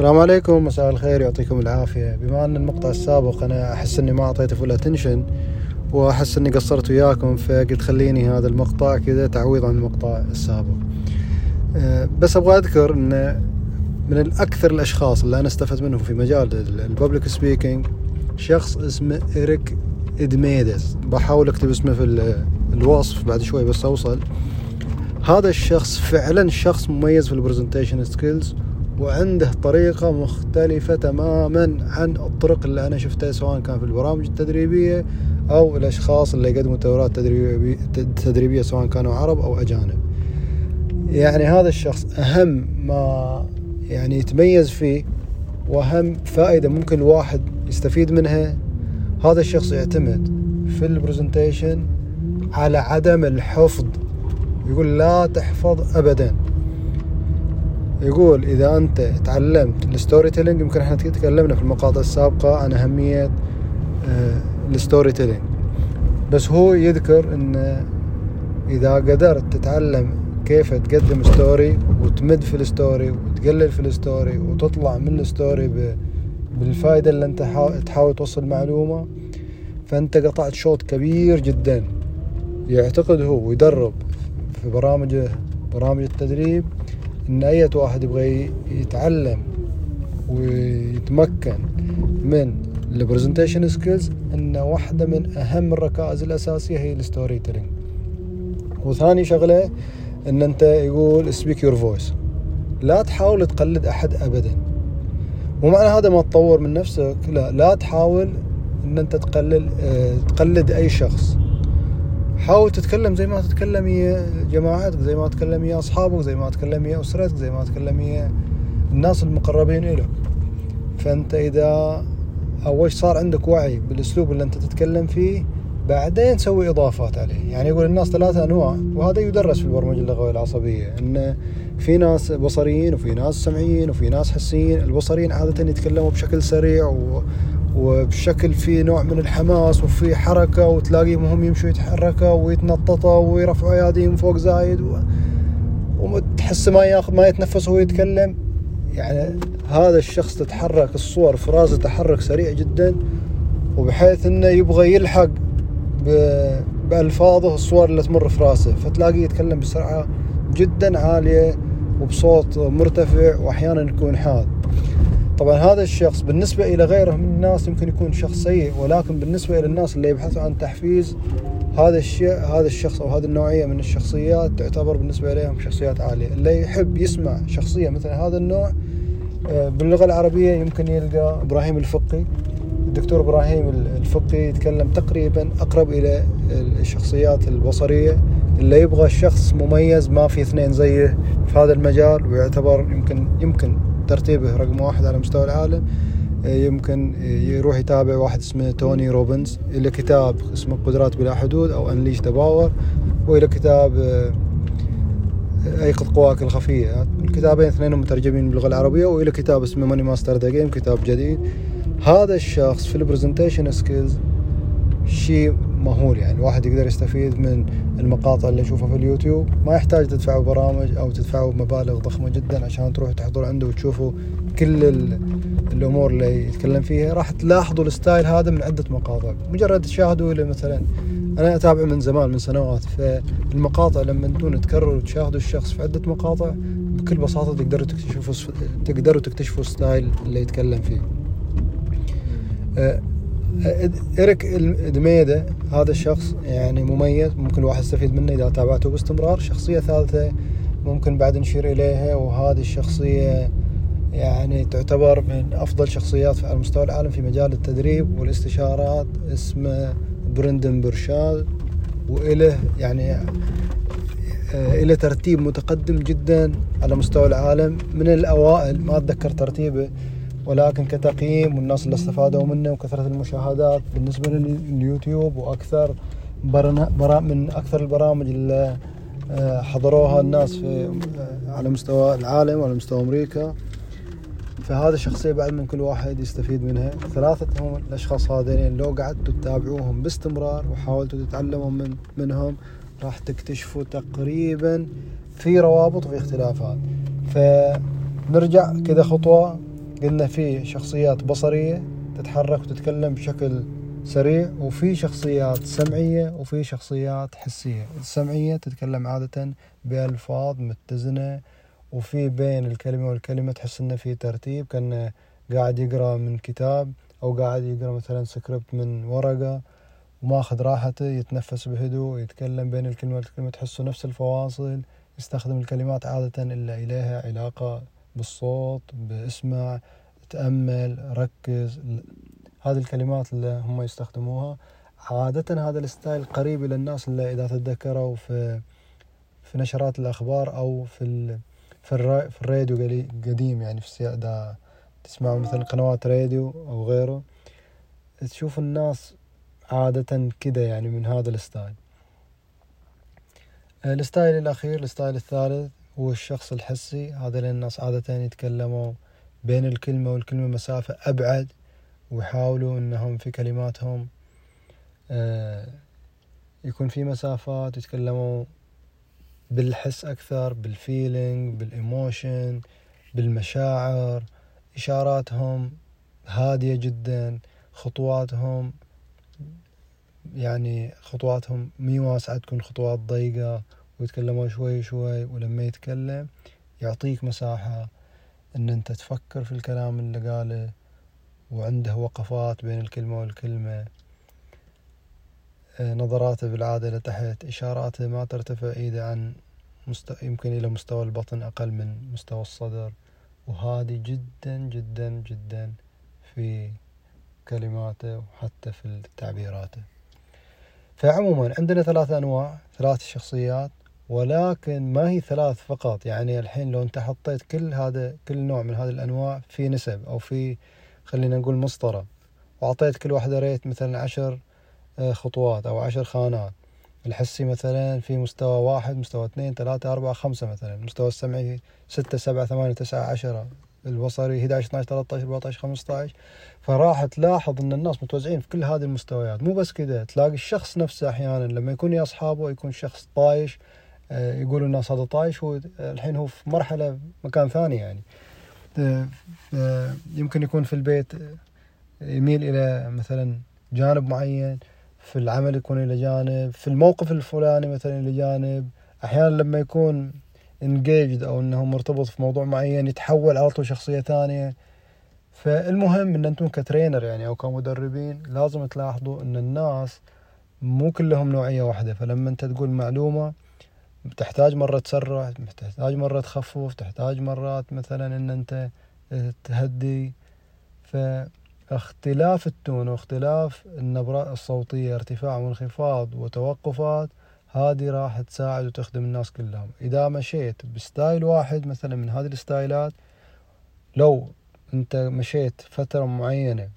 السلام عليكم مساء الخير يعطيكم العافية. بما أن المقطع السابق أنا أحس أني ما أعطيته full attention وأحس أني قصرت وياكم فقلت خليني هذا المقطع كذا تعويض عن المقطع السابق. أه، بس أبغى أذكر أن من الأكثر الأشخاص اللي أنا استفدت منهم في مجال ال public speaking شخص اسمه إريك إدميدس. بحاول أكتب اسمه في الوصف بعد شوي بس أوصل. هذا الشخص فعلا شخص مميز في ال presentation skills وعنده طريقة مختلفة تماما عن الطرق اللي أنا شفتها سواء كان في البرامج التدريبية أو الأشخاص اللي يقدموا دورات تدريبية, سواء كانوا عرب أو أجانب. يعني هذا الشخص أهم ما يعني يتميز فيه وأهم فائدة ممكن الواحد يستفيد منها هذا الشخص يعتمد في ال presentation على عدم الحفظ. يقول لا تحفظ أبدا. يقول إذا أنت تعلمت ال storytelling يمكن إحنا تكلمنا في المقاطع السابقة عن أهمية آه، ال storytelling بس هو يذكر أن إذا قدرت تتعلم كيف تقدم story وتمد في ال story وتقلل في ال story وتطلع من ال story بالفائدة اللي أنت تحاول توصل معلومة فأنت قطعت شوط كبير جدا. يعتقد هو ويدرب في برامجه برامج التدريب إن أي واحد يبغى يتعلم ويتمكن من ال presentation skills إن واحدة من أهم الركائز الأساسية هي ال storytelling وثاني شغلة إن أنت يقول speak your voice لا تحاول تقلد أحد ابدا. مو معنى هذا ما تطور من نفسك لا لا تحاول إن أنت تقلل آه تقلد أي شخص. حاول تتكلم زي ما تتكلم يا جماعتك زي ما تتكلم يا أصحابك زي ما تتكلم يا أسرتك زي ما تتكلم يا الناس المقربين إلك فأنت إذا أول صار عندك وعي بالأسلوب اللي أنت تتكلم فيه بعدين سوي إضافات عليه. يعني يقول الناس ثلاثة أنواع وهذا يدرس في البرمجة اللغوية العصبية إن في ناس بصريين وفي ناس سمعيين وفي ناس حسيين. البصريين عادة يتكلموا بشكل سريع وبشكل في نوع من الحماس وفي حركة وتلاقيهم هم يمشوا يتحركوا ويتنططوا ويرفعوا اياديهم فوق زايد و... وتحس ما ياخذ ما يتنفس وهو يتكلم. يعني هذا الشخص تتحرك الصور في راسه تحرك سريع جدا. وبحيث إنه يبغى يلحق ب... بألفاظه الصور اللي تمر في راسه. فتلاقيه يتكلم بسرعة جدا عالية وبصوت مرتفع واحيانا يكون حاد. طبعا هذا الشخص بالنسبة إلى غيره من الناس يمكن يكون شخص سيء ولكن بالنسبة إلى الناس اللي يبحثوا عن تحفيز هذا الشيء هذا الشخص أو هذه النوعية من الشخصيات تعتبر بالنسبة إليهم شخصيات عالية. اللي يحب يسمع شخصية مثل هذا النوع آه، باللغة العربية يمكن يلقى إبراهيم الفقي. الدكتور إبراهيم الفقي يتكلم تقريبا أقرب إلى الشخصيات البصرية. اللي يبغى شخص مميز ما في اثنين زيه في هذا المجال ويعتبر يمكن يمكن ترتيبه رقم واحد على مستوى العالم آه، يمكن يروح يتابع واحد اسمه توني روبنز إله كتاب اسمه قدرات بلا حدود أو Unleash the Power وإله كتاب آه، أيقظ قواك الخفية. الكتابين اثنين مترجمين باللغة العربية وإله كتاب اسمه Money Master the Game كتاب جديد. هذا الشخص في ال presentation skills شيء مهول يعني. الواحد يقدر يستفيد من المقاطع اللي يشوفها في اليوتيوب. ما يحتاج تدفعوا برامج أو تدفعوا مبالغ ضخمة جدا عشان تروحوا تحضروا عنده وتشوفوا كل الأمور اللي يتكلم فيها. راح تلاحظوا ال style هذا من عدة مقاطع. مجرد تشاهدوا مثلا. أنا اتابعه من زمان من سنوات. فالمقاطع لما أنتم تكرروا وتشاهدوا الشخص في عدة مقاطع بكل بساطة تقدروا تكتشفوا تقدروا تكتشفوا style اللي يتكلم فيه. إيريك إدميدز هذا الشخص يعني مميز ممكن الواحد يستفيد منه إذا تابعته باستمرار. شخصية ثالثة ممكن بعد نشير إليها وهذه الشخصية يعني تعتبر من أفضل شخصيات على مستوى العالم في مجال التدريب والاستشارات. اسمه برندن برشارد وإله يعني آه، إلى ترتيب متقدم جدا على مستوى العالم. من الأوائل ما أتذكر ترتيبه ولكن كتقييم والناس اللي استفادوا منه وكثرة المشاهدات بالنسبة لليوتيوب وأكثر من أكثر البرامج اللي آه، حضروها الناس في آه، على مستوى العالم وعلى مستوى أمريكا. فهذا الشخصية بعد من كل واحد يستفيد منها. ثلاثة هم الأشخاص هذين لو قعدتوا تتابعوهم باستمرار وحاولتوا تتعلموا من منهم راح تكتشفوا تقريبا في روابط وفي اختلافات. فنرجع كذا خطوة قلنا في شخصيات بصرية تتحرك وتتكلم بشكل سريع وفي شخصيات سمعية وفي شخصيات حسية. السمعية تتكلم عادة بألفاظ متزنة وفي بين الكلمة والكلمة تحس إنه في ترتيب كان قاعد يقرأ من كتاب أو قاعد يقرأ مثلا سكريبت من ورقة وماخذ راحته يتنفس بهدوء يتكلم بين الكلمة والكلمة تحسه نفس الفواصل يستخدم الكلمات عادة إلا إليها علاقة بالصوت باسمع تأمل ركز. هذه الكلمات اللي هم يستخدموها. عادة هذا الستايل قريب إلى الناس اللي إذا تتذكروا في في نشرات الأخبار أو في ال في, الرا في الراديو قديم يعني في إذا تسمعوا مثلا قنوات راديو أو غيره تشوف الناس عادة كده يعني من هذا ال style. ال style الأخير ال style الثالث هو الشخص الحسي هذا الناس عادة يتكلموا بين الكلمة والكلمة مسافة أبعد ويحاولوا أنهم في كلماتهم آه، يكون في مسافات يتكلموا بالحس أكثر بال feeling بال emotion بالمشاعر إشاراتهم هادية جدا خطواتهم يعني خطواتهم مي واسعة تكون خطوات ضيقة. ويتكلموا شوي شوي ولما يتكلم يعطيك مساحة إن أنت تفكر في الكلام اللي قاله وعنده وقفات بين الكلمة والكلمة. آه، نظراته بالعادة لتحت إشاراته ما ترتفع إيده عن مست... يمكن إلى مستوى البطن أقل من مستوى الصدر. وهادي جدا جدا جدا في كلماته وحتى في تعبيراته. فعموما عندنا ثلاث أنواع ثلاث شخصيات. ولكن ما هي ثلاث فقط. يعني الحين لو انت حطيت كل هذا كل نوع من هذه الأنواع في نسب أو في خلينا نقول مسطرة. وأعطيت كل واحدة ريت مثلا عشر آه، خطوات أو عشر خانات. الحسي مثلا في مستوى واحد مستوى اثنين ثلاثة أربعة خمسة مثلا. المستوى السمعي ستة سبعة ثمانية تسعة عشرة. البصري 11 12 13 14 15 فراح تلاحظ إن الناس متوزعين في كل هذه المستويات. مو بس كذا تلاقي الشخص نفسه أحيانا لما يكون يا أصحابه يكون شخص طايش يقولوا الناس هذا طايش هو الحين هو في مرحلة مكان ثاني يعني. آه، يمكن يكون في البيت يميل إلى مثلا جانب معين في العمل يكون إلى جانب في الموقف الفلاني مثلا إلى جانب. أحيانا لما يكون انجيجد أو إنه مرتبط في موضوع معين يتحول على طول شخصية ثانية. فالمهم إن أنتم كترينر يعني أو كمدربين لازم تلاحظوا إن الناس مو كلهم نوعية واحدة. فلما أنت تقول معلومة تحتاج مرة تسرع تحتاج مرة تخفف تحتاج مرات مثلا إن أنت تهدي. فاختلاف ال tone واختلاف النبرة الصوتية ارتفاع وانخفاض وتوقفات هذه راح تساعد وتخدم الناس كلهم. إذا مشيت ب style واحد مثلا من هذه الستايلات لو أنت مشيت فترة معينة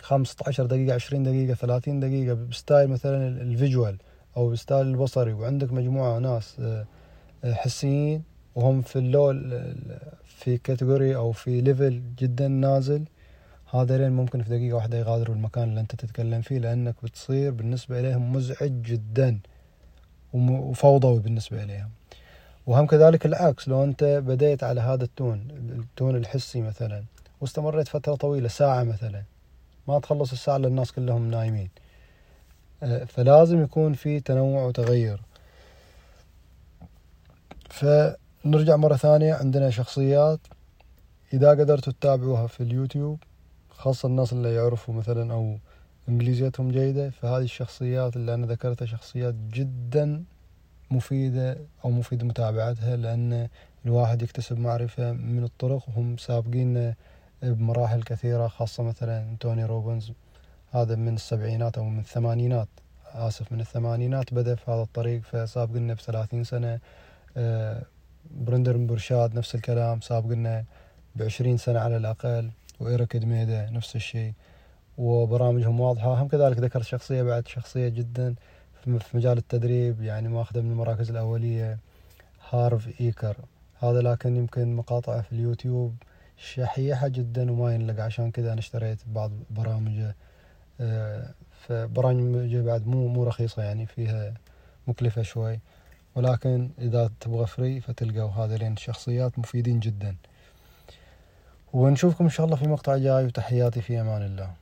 خمسة عشر دقيقة عشرين دقيقة ثلاثين دقيقة ب style مثلا ال visual أو ب style البصري وعندك مجموعة ناس آه، آه، حسيين وهم في ال low في category أو في level جدا نازل. هذين ممكن في دقيقة واحدة يغادروا المكان اللي أنت تتكلم فيه لأنك بتصير بالنسبة إليهم مزعج جدا وفوضوي بالنسبة إليهم. وهم كذلك العكس لو أنت بديت على هذا ال tone ال tone الحسي مثلا واستمريت فترة طويلة ساعة مثلا ما تخلص الساعة للناس كلهم نايمين. آه، فلازم يكون في تنوع وتغير. فنرجع مرة ثانية عندنا شخصيات إذا قدرتوا تتابعوها في اليوتيوب خاصة الناس اللي يعرفوا مثلا أو إنجليزيتهم جيدة فهذه الشخصيات اللي أنا ذكرتها شخصيات جدا مفيدة أو مفيد متابعتها لأن الواحد يكتسب معرفة من الطرق وهم سابقين بمراحل كثيرة خاصة مثلا توني روبنز. هذا من السبعينات أو من الثمانينات. آسف من الثمانينات بدأ في هذا الطريق. فسابقنا بثلاثين سنة آه، برندر برشاد نفس الكلام. سابقنا بعشرين سنة على الأقل وإيريك دميدا نفس الشيء. وبرامجهم واضحة. هم كذلك ذكر شخصية بعد شخصية جدا في مجال التدريب يعني ماخذة من المراكز الأولية هارف إيكر. هذا لكن يمكن مقاطعه في اليوتيوب شحيحة جدا وما ينلقى. عشان كذا أنا اشتريت بعض برامجه. آه، فبرامجه بعد مو مو رخيصة يعني فيها مكلفة شوي. ولكن إذا تبغى فري فتلقوا هذين الشخصيات مفيدين جدا. ونشوفكم إن شاء الله في مقطع جاي وتحياتي في أمان الله.